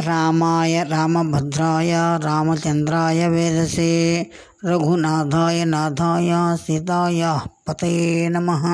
रामाय रामभद्राय रामचन्द्राय वेदसे रघुनाथाय नाथाय सीताय पतये नमः।